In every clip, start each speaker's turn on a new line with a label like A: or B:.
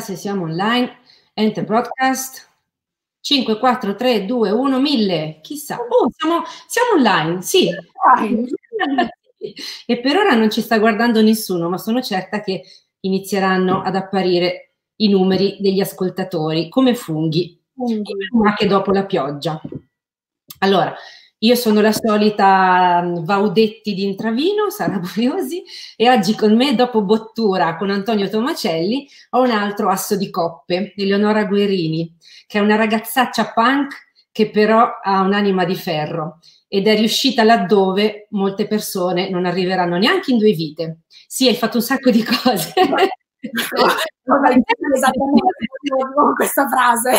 A: se siamo online. Enter broadcast. 5, 4, 3, 2, 1, 1000. Chissà. Oh, siamo, siamo online, sì. e per ora non ci sta guardando nessuno, ma sono certa che inizieranno ad apparire i numeri degli ascoltatori come funghi, funghi. anche dopo la pioggia. Allora, io sono la solita mm, Vaudetti di Intravino, Sara Boriosi, e oggi con me, dopo Bottura con Antonio Tomacelli, ho un altro asso di coppe, Eleonora Guerini, che è una ragazzaccia punk che però ha un'anima di ferro ed è riuscita laddove molte persone non arriveranno neanche in due vite. Sì, hai fatto un sacco di cose.
B: Esattamente questa frase.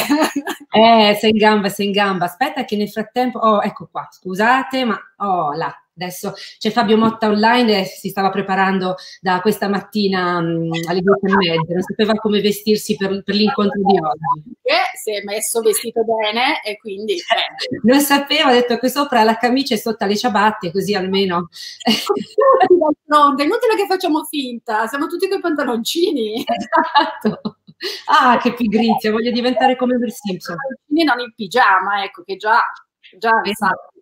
A: Eh, sei in gamba, sei in gamba. Aspetta che nel frattempo, oh, ecco qua, scusate, ma oh, là, Adesso c'è Fabio Motta online e si stava preparando da questa mattina mh, alle due e mezza, non sapeva come vestirsi per, per l'incontro di oggi.
B: E si è messo vestito bene e quindi... Eh.
A: Non sapeva, ha detto che sopra la camicia e sotto le ciabatte, così almeno...
B: D'altronde, è inutile che facciamo finta, siamo tutti con i pantaloncini.
A: Esatto. Ah, che pigrizia, voglio diventare come Homer Simpson.
B: Non in pigiama, ecco, che già... già esatto.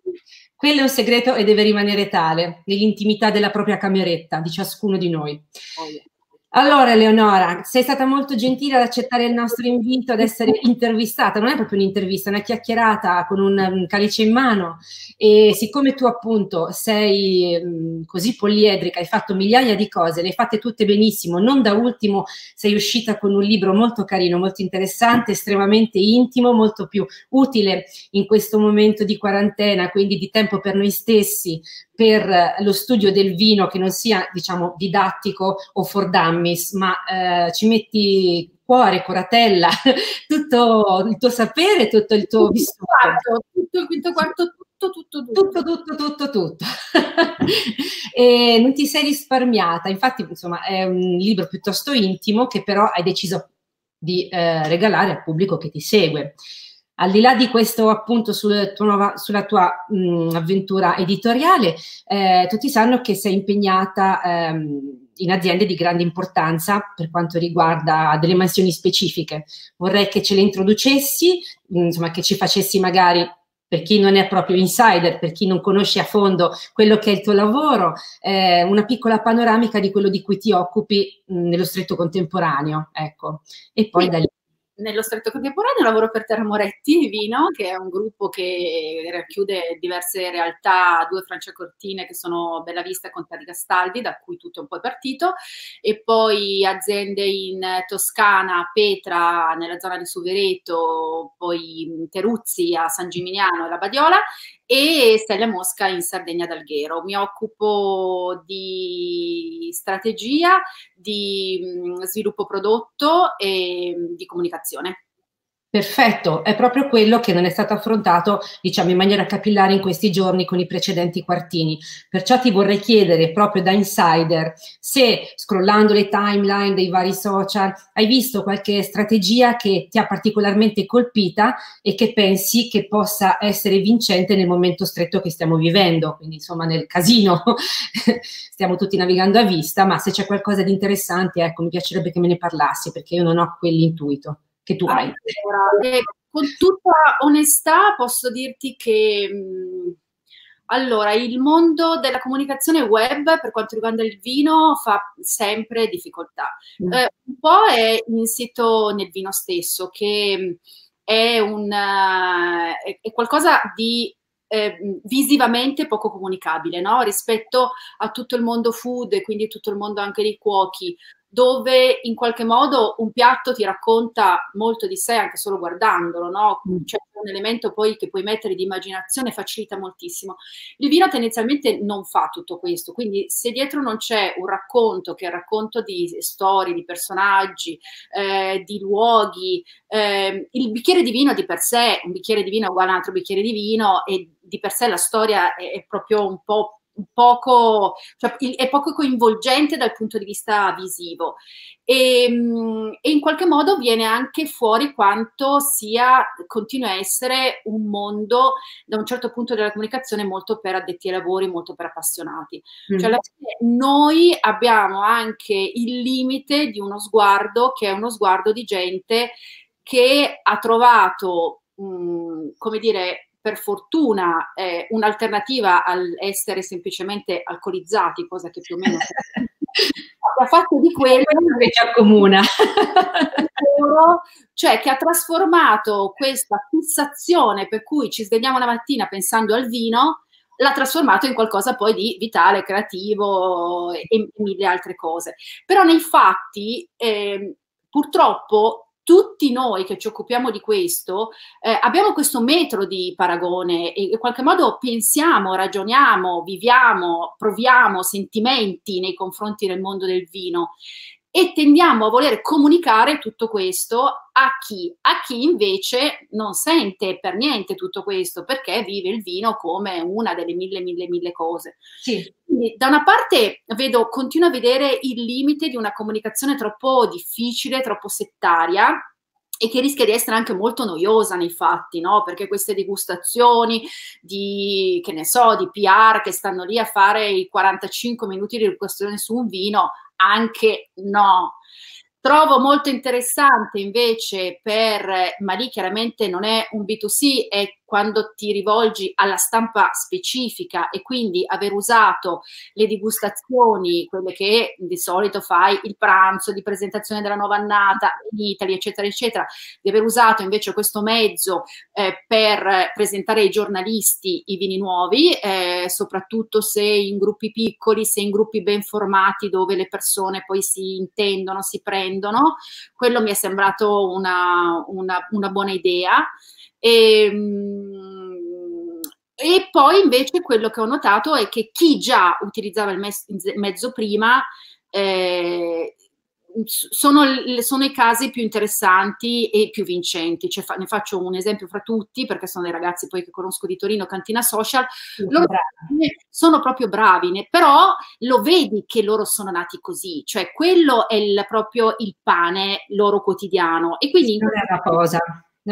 A: Quello è un segreto e deve rimanere tale, nell'intimità della propria cameretta, di ciascuno di noi. Oh yeah. Allora, Eleonora, sei stata molto gentile ad accettare il nostro invito ad essere intervistata. Non è proprio un'intervista, è una chiacchierata con un calice in mano. E siccome tu, appunto, sei mh, così poliedrica, hai fatto migliaia di cose, le hai fatte tutte benissimo. Non da ultimo sei uscita con un libro molto carino, molto interessante, estremamente intimo, molto più utile in questo momento di quarantena, quindi di tempo per noi stessi, per lo studio del vino che non sia, diciamo, didattico o for dummies, ma eh, ci metti cuore, coratella, tutto il tuo sapere, tutto il tuo vissuto.
B: Tutto il quinto quarto, tutto, tutto,
A: tutto. Tutto, tutto, tutto, tutto. e non ti sei risparmiata. Infatti, insomma, è un libro piuttosto intimo che però hai deciso di eh, regalare al pubblico che ti segue. Al di là di questo appunto sul nuova, sulla tua mh, avventura editoriale, eh, tutti sanno che sei impegnata ehm, in aziende di grande importanza per quanto riguarda delle mansioni specifiche. Vorrei che ce le introducessi, insomma che ci facessi magari per chi non è proprio insider, per chi non conosce a fondo quello che è il tuo lavoro, eh, una piccola panoramica di quello di cui ti occupi mh, nello stretto contemporaneo, ecco. E poi sì. da lì
B: nello stretto contemporaneo lavoro per Terra Moretti Vino, che è un gruppo che racchiude diverse realtà, due Franciacortine che sono Bella Vista e Conta di Castaldi, da cui tutto è un po' partito, e poi aziende in Toscana, Petra nella zona di Suvereto, poi Teruzzi a San Gimignano e la Badiola, e Stella Mosca in Sardegna d'Alghero. Mi occupo di strategia, di mm, sviluppo prodotto e mm, di comunicazione.
A: Perfetto, è proprio quello che non è stato affrontato, diciamo, in maniera capillare in questi giorni con i precedenti quartini. Perciò ti vorrei chiedere, proprio da insider, se scrollando le timeline dei vari social hai visto qualche strategia che ti ha particolarmente colpita e che pensi che possa essere vincente nel momento stretto che stiamo vivendo, quindi insomma nel casino stiamo tutti navigando a vista, ma se c'è qualcosa di interessante, ecco, mi piacerebbe che me ne parlassi perché io non ho quell'intuito che tu hai.
B: Allora, eh, con tutta onestà posso dirti che mh, allora, il mondo della comunicazione web per quanto riguarda il vino fa sempre difficoltà. Mm. Eh, un po' è insito nel vino stesso, che è, un, è, è qualcosa di eh, visivamente poco comunicabile no? rispetto a tutto il mondo food e quindi tutto il mondo anche dei cuochi dove in qualche modo un piatto ti racconta molto di sé anche solo guardandolo, no? Mm. C'è un elemento poi che puoi mettere di immaginazione, facilita moltissimo. Il vino tendenzialmente non fa tutto questo, quindi se dietro non c'è un racconto che è il racconto di storie, di personaggi, eh, di luoghi, eh, il bicchiere di vino di per sé, un bicchiere di vino è uguale a un altro bicchiere di vino e di per sé la storia è, è proprio un po' poco, cioè, è poco coinvolgente dal punto di vista visivo e, ehm, e, in qualche modo viene anche fuori quanto sia, continua a essere un mondo da un certo punto della comunicazione molto per addetti ai lavori, molto per appassionati. Mm. Cioè, noi abbiamo anche il limite di uno sguardo che è uno sguardo di gente che ha trovato, mh, mm, come dire, per fortuna eh, un'alternativa all'essere semplicemente alcolizzati, cosa che più o meno ha fatto di quello
A: che ci accomuna.
B: cioè che ha trasformato questa fissazione per cui ci svegliamo la mattina pensando al vino, l'ha trasformato in qualcosa poi di vitale, creativo e, e mille altre cose. Però nei fatti, eh, purtroppo, tutti noi che ci occupiamo di questo eh, abbiamo questo metro di paragone e in qualche modo pensiamo, ragioniamo, viviamo, proviamo sentimenti nei confronti del mondo del vino e tendiamo a voler comunicare tutto questo a chi? A chi invece non sente per niente tutto questo perché vive il vino come una delle mille, mille, mille cose. Sì. Quindi, da una parte vedo, continuo a vedere il limite di una comunicazione troppo difficile, troppo settaria, e che rischia di essere anche molto noiosa nei fatti, no? Perché queste degustazioni di, che ne so, di PR che stanno lì a fare i 45 minuti di degustazione su un vino, anche no. Trovo molto interessante invece per, ma lì chiaramente non è un B2C, è quando ti rivolgi alla stampa specifica e quindi aver usato le degustazioni, quelle che di solito fai il pranzo di presentazione della nuova annata in Italia, eccetera, eccetera, di aver usato invece questo mezzo eh, per presentare ai giornalisti i vini nuovi, eh, soprattutto se in gruppi piccoli, se in gruppi ben formati dove le persone poi si intendono, si prendono, quello mi è sembrato una, una, una buona idea. E, ehm, e, poi invece quello che ho notato è che chi già utilizzava il mezzo prima eh, sono, sono, i casi più interessanti e più vincenti. Cioè, fa, ne faccio un esempio fra tutti, perché sono dei ragazzi poi che conosco di Torino, Cantina Social. Loro sono proprio bravi, però lo vedi che loro sono nati così, cioè quello è il, proprio il pane loro quotidiano. E quindi
A: non è una cosa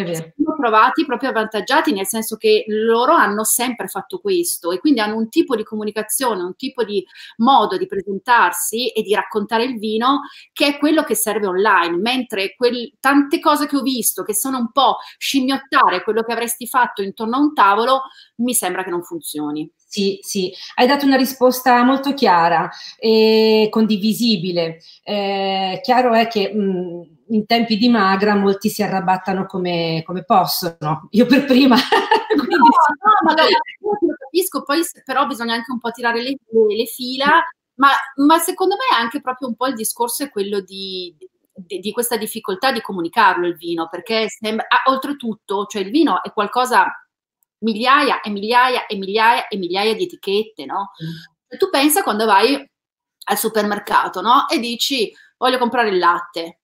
B: sono trovati proprio avvantaggiati nel senso che loro hanno sempre fatto questo e quindi hanno un tipo di comunicazione, un tipo di modo di presentarsi e di raccontare il vino che è quello che serve online, mentre quel, tante cose che ho visto che sono un po' scimmiottare quello che avresti fatto intorno a un tavolo, mi sembra che non funzioni.
A: Sì, sì, hai dato una risposta molto chiara e condivisibile. Eh, chiaro è che mh, in tempi di magra molti si arrabattano come, come possono, io per prima.
B: no, no, ma lo, lo capisco, poi però bisogna anche un po' tirare le, le, le fila, ma, ma, secondo me anche proprio un po' il discorso è quello di, di, di questa difficoltà di comunicarlo il vino, perché sembra, ah, oltretutto, cioè il vino è qualcosa, migliaia e migliaia e migliaia e migliaia di etichette, no? Tu pensa quando vai al supermercato, no? E dici voglio comprare il latte,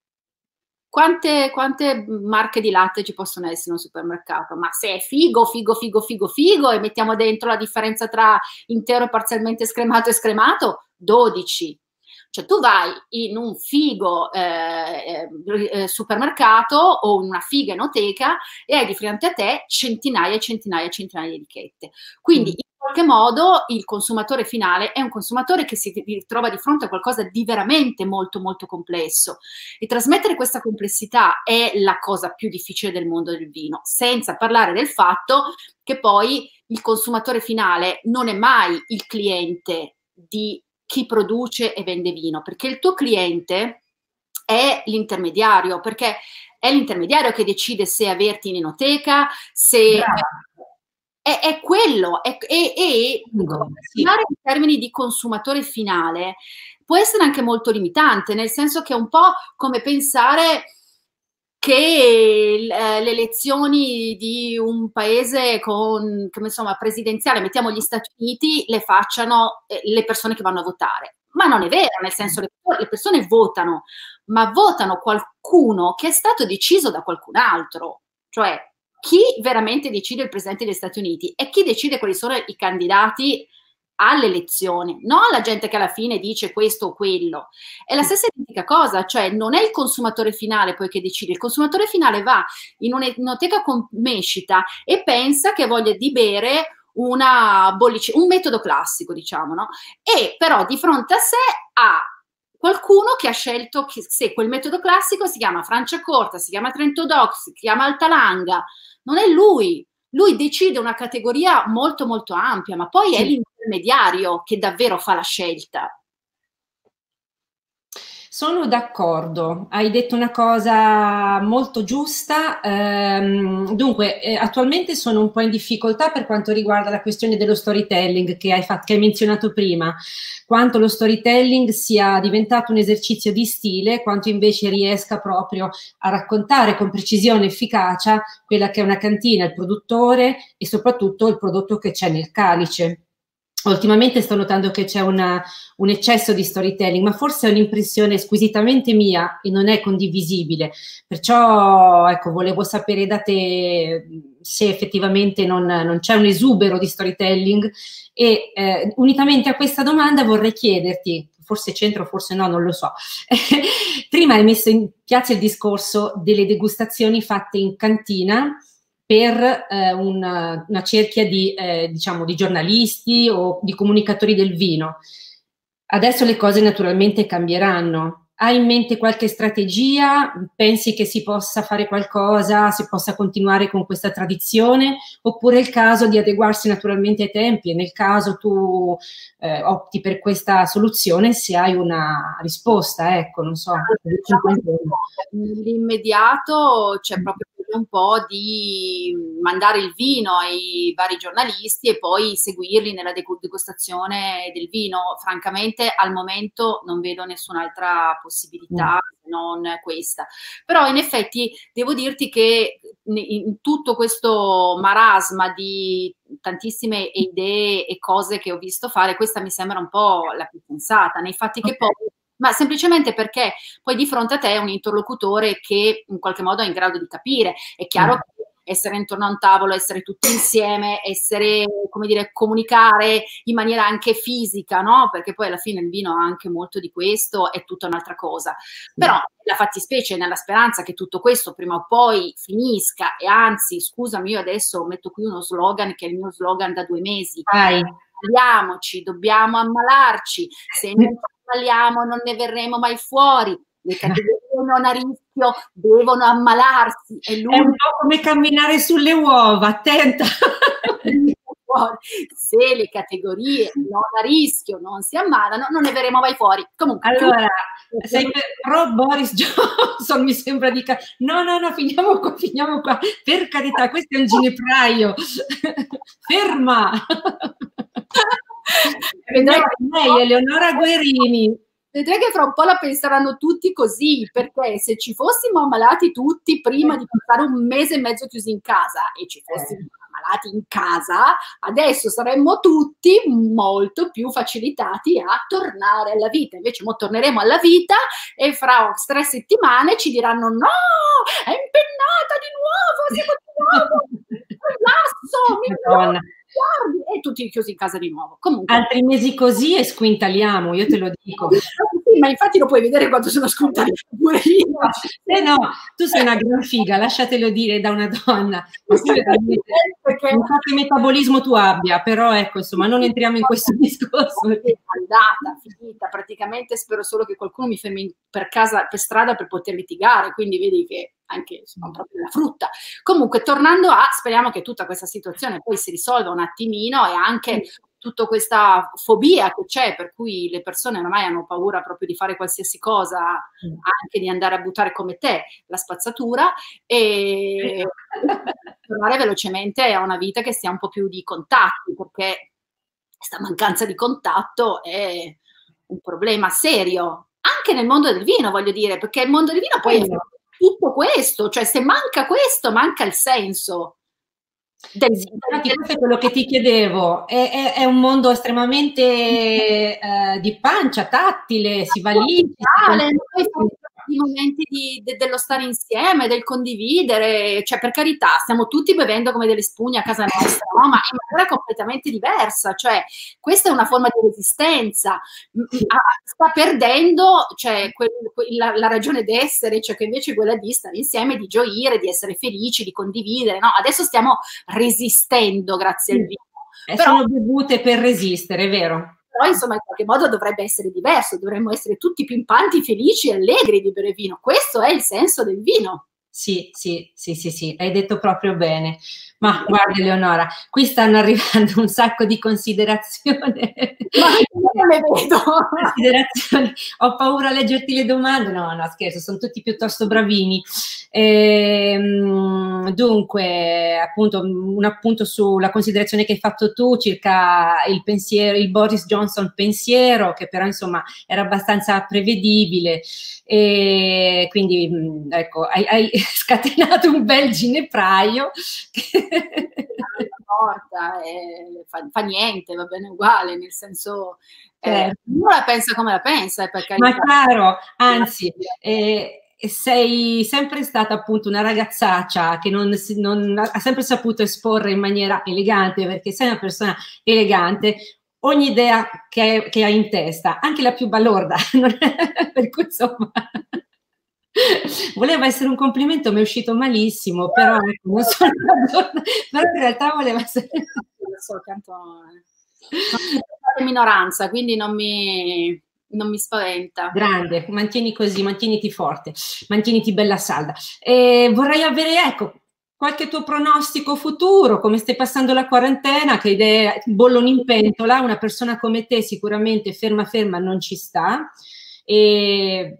B: quante, quante, marche di latte ci possono essere in un supermercato? Ma se è figo, figo, figo, figo, figo e mettiamo dentro la differenza tra intero, parzialmente scremato e scremato, 12. Cioè tu vai in un figo eh, eh, supermercato o in una figa enoteca e hai di fronte a te centinaia e centinaia e centinaia di etichette. Quindi mm qualche modo il consumatore finale è un consumatore che si ritrova di fronte a qualcosa di veramente molto molto complesso. E trasmettere questa complessità è la cosa più difficile del mondo del vino, senza parlare del fatto che poi il consumatore finale non è mai il cliente di chi produce e vende vino, perché il tuo cliente è l'intermediario, perché è l'intermediario che decide se averti in enoteca, se è, è quello, è sì. in termini di consumatore finale può essere anche molto limitante, nel senso che è un po' come pensare che eh, le elezioni di un paese con, come insomma, presidenziale, mettiamo gli Stati Uniti, le facciano eh, le persone che vanno a votare. Ma non è vero, nel senso che le persone votano, ma votano qualcuno che è stato deciso da qualcun altro. Cioè, chi veramente decide il presidente degli Stati Uniti e chi decide quali sono i candidati alle lezioni, non alla gente che alla fine dice questo o quello. È la stessa identica cosa, cioè non è il consumatore finale poi che decide, il consumatore finale va in un'enoteca mescita e pensa che voglia di bere una bollicina, un metodo classico, diciamo, no? E però di fronte a sé ha qualcuno che ha scelto che se quel metodo classico si chiama Francia Corta, si chiama Trento Dox, si chiama Altalanga, non è lui, lui decide una categoria molto molto ampia, ma poi sì. è l'intermediario che davvero fa la scelta.
A: Sono d'accordo, hai detto una cosa molto giusta. Ehm, dunque, eh, attualmente sono un po' in difficoltà per quanto riguarda la questione dello storytelling che hai, fatto, che hai menzionato prima, quanto lo storytelling sia diventato un esercizio di stile, quanto invece riesca proprio a raccontare con precisione e efficacia quella che è una cantina, il produttore e soprattutto il prodotto che c'è nel calice. Ultimamente sto notando che c'è una, un eccesso di storytelling, ma forse è un'impressione squisitamente mia e non è condivisibile. Perciò, ecco, volevo sapere da te se effettivamente non, non c'è un esubero di storytelling e eh, unitamente a questa domanda vorrei chiederti, forse c'entro, forse no, non lo so. Prima hai messo in piazza il discorso delle degustazioni fatte in cantina per eh, una, una, cerchia di, eh, diciamo, di giornalisti o di comunicatori del vino. Adesso le cose naturalmente cambieranno. Hai in mente qualche strategia? Pensi che si possa fare qualcosa, si possa continuare con questa tradizione? Oppure è il caso di adeguarsi naturalmente ai tempi e nel caso tu eh, opti per questa soluzione se hai una risposta, ecco, non so.
B: Nell'immediato c'è proprio un po' di mandare il vino ai vari giornalisti e poi seguirli nella degustazione del vino. Francamente al momento non vedo nessun'altra possibilità mm. se non questa. Però in effetti devo dirti che in tutto questo marasma di tantissime idee e cose che ho visto fare, questa mi sembra un po' la più pensata, nei fatti okay. che poi ma semplicemente perché poi di fronte a te è un interlocutore che in qualche modo è in grado di capire. È chiaro mm. che essere intorno a un tavolo, essere tutti insieme, essere, come dire, comunicare in maniera anche fisica, no? Perché poi alla fine il vino ha anche molto di questo, è tutta un'altra cosa. Però la fattispecie, nella speranza che tutto questo prima o poi finisca, e anzi, scusami, io adesso metto qui uno slogan che è il mio slogan da due mesi. Vai. Dobbiamo ammalarci. Se non ammaliamo non ne verremo mai fuori. Le categorie non a rischio devono ammalarsi.
A: È, è un po' come camminare sulle uova, attenta.
B: Se le categorie non a rischio non si ammalano, non ne verremo mai fuori. Comunque,
A: allora, sei pro Boris Johnson, mi sembra di... Ca- no, no, no, finiamo qua, finiamo qua. Per carità, questo è un ginepraio. Ferma! Vedrai lei, Eleonora Guerini.
B: Vedrai che fra un po' la penseranno tutti così, perché se ci fossimo ammalati tutti prima di passare un mese e mezzo chiusi in casa e ci fossimo eh. ammalati in casa, adesso saremmo tutti molto più facilitati a tornare alla vita. Invece mo torneremo alla vita e fra tre settimane ci diranno no, è impennata di nuovo, siamo di nuovo, collasso, mi guardi, e tutti chiusi in casa di nuovo.
A: Comunque, Altri mesi così e squintaliamo, io te lo dico.
B: Sì, ma infatti lo puoi vedere quando sono squintaliamo pure io.
A: Eh no, tu sei una gran figa, lasciatelo dire da una donna. Non so che metabolismo tu abbia, però ecco, insomma, non entriamo in questo discorso.
B: È andata, finita, praticamente spero solo che qualcuno mi fermi per casa, per strada per poter litigare, quindi vedi che anche insomma, proprio la frutta. Comunque, tornando a, speriamo che tutta questa situazione poi si risolva un attimino e anche tutta questa fobia che c'è, per cui le persone ormai hanno paura proprio di fare qualsiasi cosa, anche di andare a buttare come te la spazzatura e tornare velocemente a una vita che sia un po' più di contatti, perché questa mancanza di contatto è un problema serio, anche nel mondo del vino, voglio dire, perché il mondo del vino poi è tutto questo, cioè se manca questo, manca il senso.
A: Del, infatti, questo è quello che ti chiedevo. È, è, è un mondo estremamente eh, di pancia, tattile, si va lì.
B: I momenti di, de, dello stare insieme, del condividere, cioè per carità, stiamo tutti bevendo come delle spugne a casa nostra, no? ma in maniera completamente diversa, cioè questa è una forma di resistenza, sta perdendo cioè, que, que, la, la, ragione d'essere, cioè che invece quella di stare insieme, di gioire, di essere felici, di condividere, no? adesso stiamo resistendo grazie al vino.
A: E Però, sono bevute per resistere, è vero?
B: Però insomma in qualche modo dovrebbe essere diverso, dovremmo essere tutti pimpanti, felici e allegri di bere vino. Questo è il senso del vino.
A: Sì, sì, sì, sì, sì, hai detto proprio bene. Ma guarda Eleonora, qui stanno arrivando un sacco di considerazioni.
B: Ma non le vedo.
A: Considerazioni. Ho paura a leggerti le domande. No, no, scherzo, sono tutti piuttosto bravini. Ehm, dunque, appunto, un appunto sulla considerazione che hai fatto tu circa il pensiero, il Boris Johnson pensiero, che però insomma era abbastanza prevedibile. E quindi, ecco, hai, hai scatenato un bel ginepraio.
B: porta, eh, fa, fa, niente, va bene uguale, nel senso, eh, certo. la pensa come la pensa.
A: Perché Ma chiaro, anzi, eh, sei sempre stata appunto una ragazzaccia che non, non, ha sempre saputo esporre in maniera elegante, perché sei una persona elegante, ogni idea che, che hai in testa, anche la più balorda, per cui insomma... Voleva essere un complimento, mi è uscito malissimo, però, ecco, non sono però in realtà voleva essere... So,
B: tanto... minoranza, quindi non mi, non mi spaventa.
A: Grande, mantieni così, mantieniti forte, mantieniti bella salda. E vorrei avere, ecco, qualche tuo pronostico futuro, come stai passando la quarantena, che idee bollono in pentola, una persona come te sicuramente ferma ferma non ci sta. E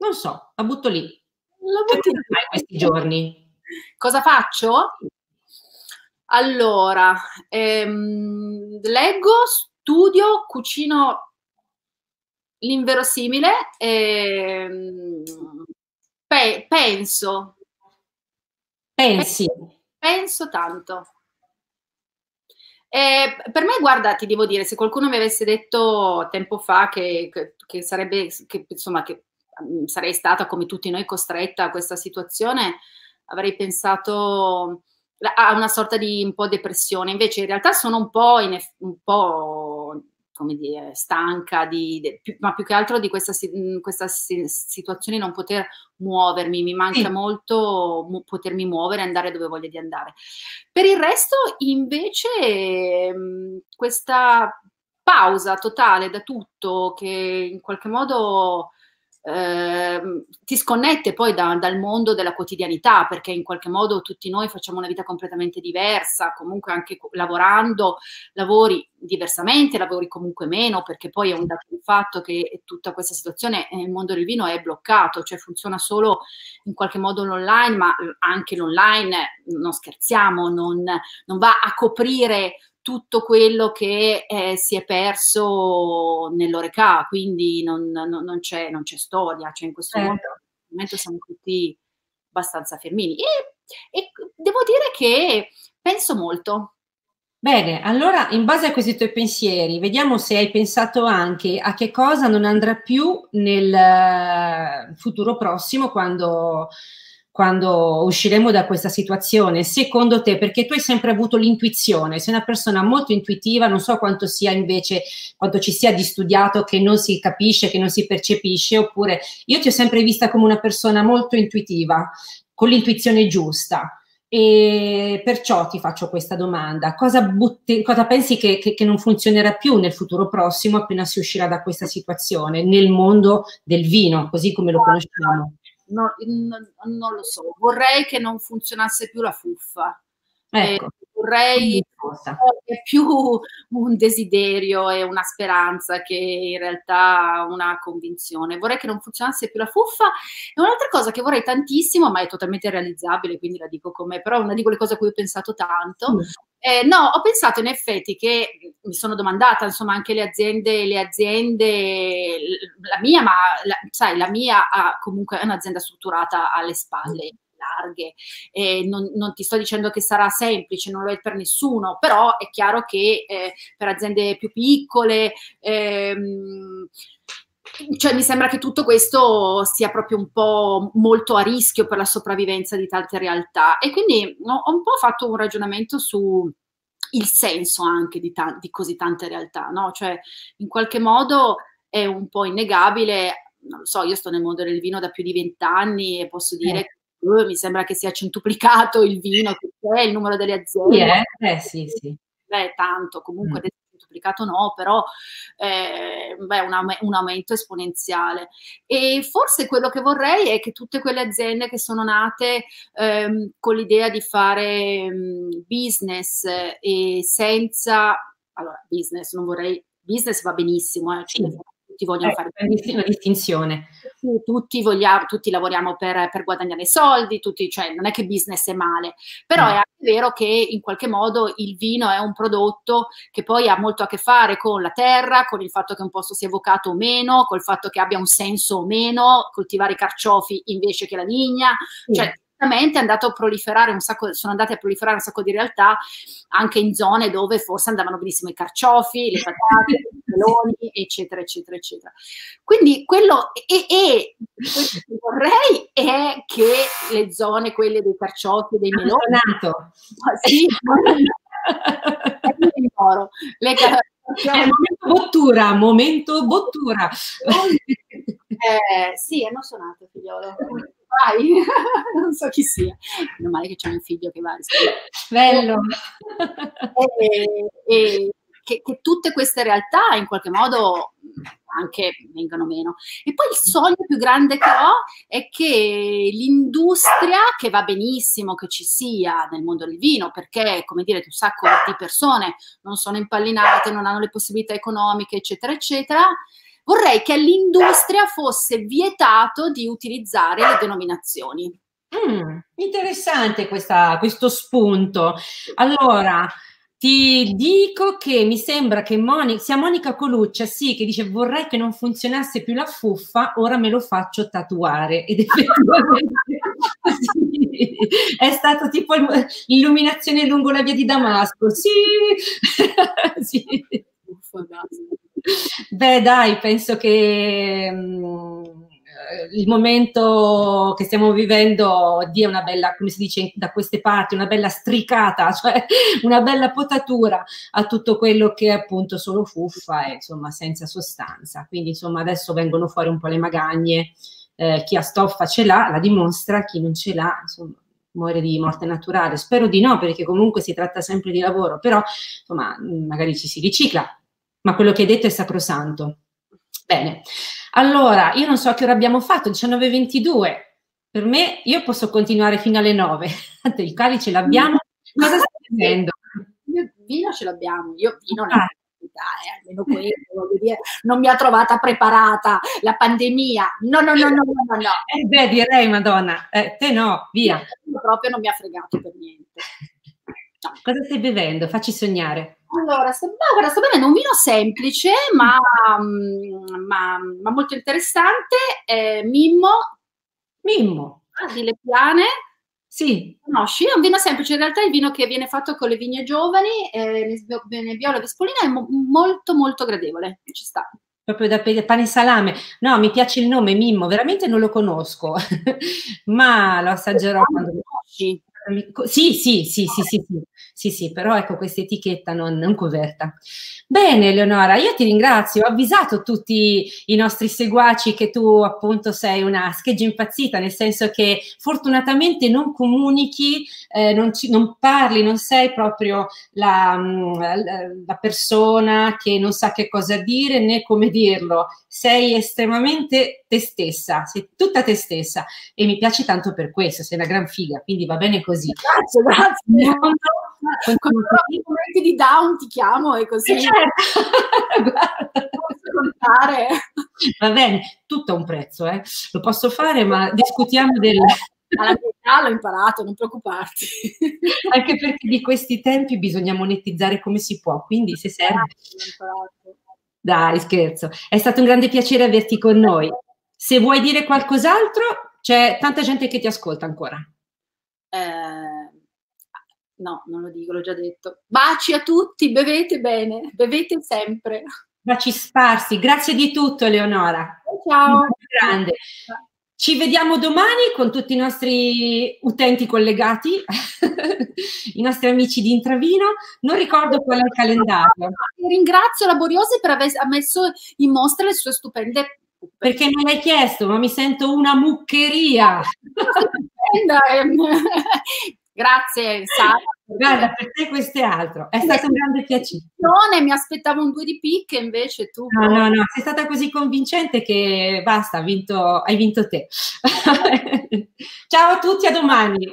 A: non so, la butto lì.
B: La butto
A: che fai questi giorni?
B: Cosa faccio? Allora, ehm, leggo, studio, cucino l'inverosimile, ehm, pe- penso.
A: Pensi?
B: Penso tanto. Eh, per me, guarda, ti devo dire, se qualcuno mi avesse detto tempo fa che, che, che sarebbe, che, insomma, che sarei stata come tutti noi costretta a questa situazione, avrei pensato a una sorta di un po' depressione. Invece in realtà sono un po', in, un po' come dire, stanca, di, più, ma più che altro di questa, mhmm, questa situazione di non poter muovermi, mi manca sì. molto mu- potermi muovere e andare dove voglio di andare. Per il resto, invece, questa pausa totale da tutto che in qualche modo eh, ti sconnette poi da, dal mondo della quotidianità, perché in qualche modo tutti noi facciamo una vita completamente diversa, comunque anche lavorando, lavori diversamente, lavori comunque meno, perché poi è un dato di fatto che tutta questa situazione nel mondo del vino è bloccato, cioè funziona solo in qualche modo l'online, ma anche l'online, non scherziamo, non, non va a coprire tutto quello che eh, si è perso nell'Oreca, quindi non, non, non, c'è, non, c'è, storia, cioè in questo certo. momento, momento, siamo tutti abbastanza fermini. E, e devo dire che penso molto,
A: Bene, allora in base a questi tuoi pensieri, vediamo se hai pensato anche a che cosa non andrà più nel eh, futuro prossimo quando quando usciremo da questa situazione, secondo te, perché tu hai sempre avuto l'intuizione, sei una persona molto intuitiva, non so quanto sia invece, quanto ci sia di studiato che non si capisce, che non si percepisce, oppure io ti ho sempre vista come una persona molto intuitiva, con l'intuizione giusta. E perciò ti faccio questa domanda: cosa, butti, cosa pensi che, che, che, non funzionerà più nel futuro prossimo appena si uscirà da questa situazione nel mondo del vino, così come lo conosciamo?
B: No, non, non lo so, vorrei che non funzionasse più la fuffa. Ecco. Eh, vorrei che più un desiderio e una speranza che in realtà una convinzione. Vorrei che non funzionasse più la fuffa. E un'altra cosa che vorrei tantissimo, ma è totalmente realizzabile, quindi la dico come, però è una di quelle cose a cui ho pensato tanto. Eh, no, ho pensato in effetti che mi sono domandata, insomma, anche le aziende, le aziende, la mia, ma la, sai, la mia ha comunque un'azienda strutturata alle spalle larghe. Eh, non, non, ti sto dicendo che sarà semplice, non lo è per nessuno, però è chiaro che eh, per aziende più piccole ehm, cioè mi sembra che tutto questo sia proprio un po' molto a rischio per la sopravvivenza di tante realtà e quindi ho un po' fatto un ragionamento su il senso anche di, ta- di così tante realtà, no? Cioè in qualche modo è un po' innegabile, non lo so, io sto nel mondo del vino da più di vent'anni e posso dire eh. che uh, mi sembra che sia centuplicato il vino che c'è, il numero delle aziende.
A: Sì, eh? Eh, sì, sì.
B: Beh, tanto, comunque mm duplicato no, però eh, beh, un, un, aumento esponenziale. E forse quello che vorrei è che tutte quelle aziende che sono nate ehm, con l'idea di fare mh, mm, business e senza, allora business, non vorrei, business va benissimo, eh, cioè, sì tutti vogliono eh, fare
A: una distinzione.
B: Tutti, vogliamo, tutti lavoriamo per, per, guadagnare soldi, tutti, cioè non è che business è male, però mm. è anche vero che in qualche modo il vino è un prodotto che poi ha molto a che fare con la terra, con il fatto che un posto sia evocato o meno, col fatto che abbia un senso o meno, coltivare i carciofi invece che la vigna, mm. cioè è andato a proliferare un sacco, sono andate a proliferare un sacco di realtà anche in zone dove forse andavano benissimo i carciofi, le patate, i meloni, eccetera, eccetera, eccetera. Quindi quello e, e quello che vorrei è che le zone, quelle dei carciofi, dei meloni,
A: ah, sì,
B: le,
A: è momento bottura, momento bottura.
B: Eh, sì, hanno suonato, figliolo vai, non so chi sia. Meno male che c'è un figlio che va a rispondere.
A: Bello.
B: E, e che, che, tutte queste realtà in qualche modo anche vengano meno. E poi il sogno più grande che ho è che l'industria, che va benissimo che ci sia nel mondo del vino, perché come dire, un sacco di persone non sono impallinate, non hanno le possibilità economiche, eccetera, eccetera, vorrei che all'industria fosse vietato di utilizzare le denominazioni.
A: Mm, interessante questa, questo spunto. Allora, ti dico che mi sembra che Monica, sia Monica Coluccia, sì, che dice vorrei che non funzionasse più la fuffa, ora me lo faccio tatuare. Ed effettivamente sì, è stato tipo l'illuminazione lungo la via di Damasco. Sì, sì. Uffa, basta. Beh, dai, penso che mm, il momento che stiamo vivendo dia una bella, come si dice da queste parti, una bella stricata, cioè una bella potatura a tutto quello che è appunto solo fuffa e insomma senza sostanza. Quindi insomma adesso vengono fuori un po' le magagne, eh, chi ha stoffa ce l'ha, la dimostra, chi non ce l'ha, insomma muore di morte naturale. Spero di no, perché comunque si tratta sempre di lavoro, però insomma magari ci si ricicla, ma quello che hai detto è sacrosanto. Bene, allora io non so che ora abbiamo fatto, 19.22. Per me, io posso continuare fino alle 9. Il calice l'abbiamo. Cosa stai?
B: Io vino ce l'abbiamo, io vino ah. Eh, almeno quello, dire, non mi ha trovata preparata la pandemia. No, no, no, no, no, no.
A: Eh beh, direi, Madonna, eh, te no, via.
B: Io proprio non mi ha fregato per niente.
A: No. Cosa stai bevendo? Facci sognare.
B: Allora, sto, guarda, sto bevendo un vino semplice, ma, mm, ma, ma molto interessante. Eh, Mimmo.
A: Mimmo.
B: Ah, di Le Piane.
A: Sì.
B: Conosci? È un vino semplice, in realtà è il vino che viene fatto con le vigne giovani, eh, Nebbiolo Vespolina, è mo- molto molto gradevole, ci sta.
A: Proprio da pane e salame. No, mi piace il nome Mimmo, veramente non lo conosco, ma lo assaggerò quando... Conosci? Sì, sì, sì, sì, sì, però ecco questa etichetta non, coperta. Bene, Eleonora, io ti ringrazio. Ho avvisato tutti i nostri seguaci che tu appunto sei una scheggia impazzita, nel senso che fortunatamente non comunichi, eh, non, parli, non sei proprio la, la persona che non sa che cosa dire né come dirlo. Sei estremamente te stessa, sei tutta te stessa e mi piace tanto per questo, sei una gran figa, quindi va bene così.
B: Grazie, grazie. Quando i momenti di down ti chiamo e così. Eh, certo.
A: Va bene, tutto ha un prezzo, eh. lo posso fare, ma discutiamo del...
B: Alla l'ho imparato, non preoccuparti.
A: Anche perché di questi tempi bisogna monetizzare come si può, quindi se serve... Dai, scherzo. È stato un grande piacere averti con noi. Se vuoi dire qualcos'altro, c'è tanta gente che ti ascolta ancora.
B: Eh, no, non lo dico, l'ho già detto. Baci a tutti, bevete bene, bevete sempre.
A: Baci sparsi. Grazie di tutto, Eleonora.
B: Ciao.
A: Grande. Ci vediamo domani con tutti i nostri utenti collegati, i nostri amici di Intravino. Non ricordo qual è il calendario.
B: Ringrazio Laboriosi per aver messo in mostra le sue stupende
A: perché me l'hai chiesto, ma mi sento una muccheria.
B: Grazie Sara.
A: Guarda, per te questo è altro. È stato un grande piacere.
B: Mi aspettavo un due di picche, invece tu...
A: No, no, no, sei stata così convincente che basta, vinto, hai vinto te. Ciao a tutti, a domani.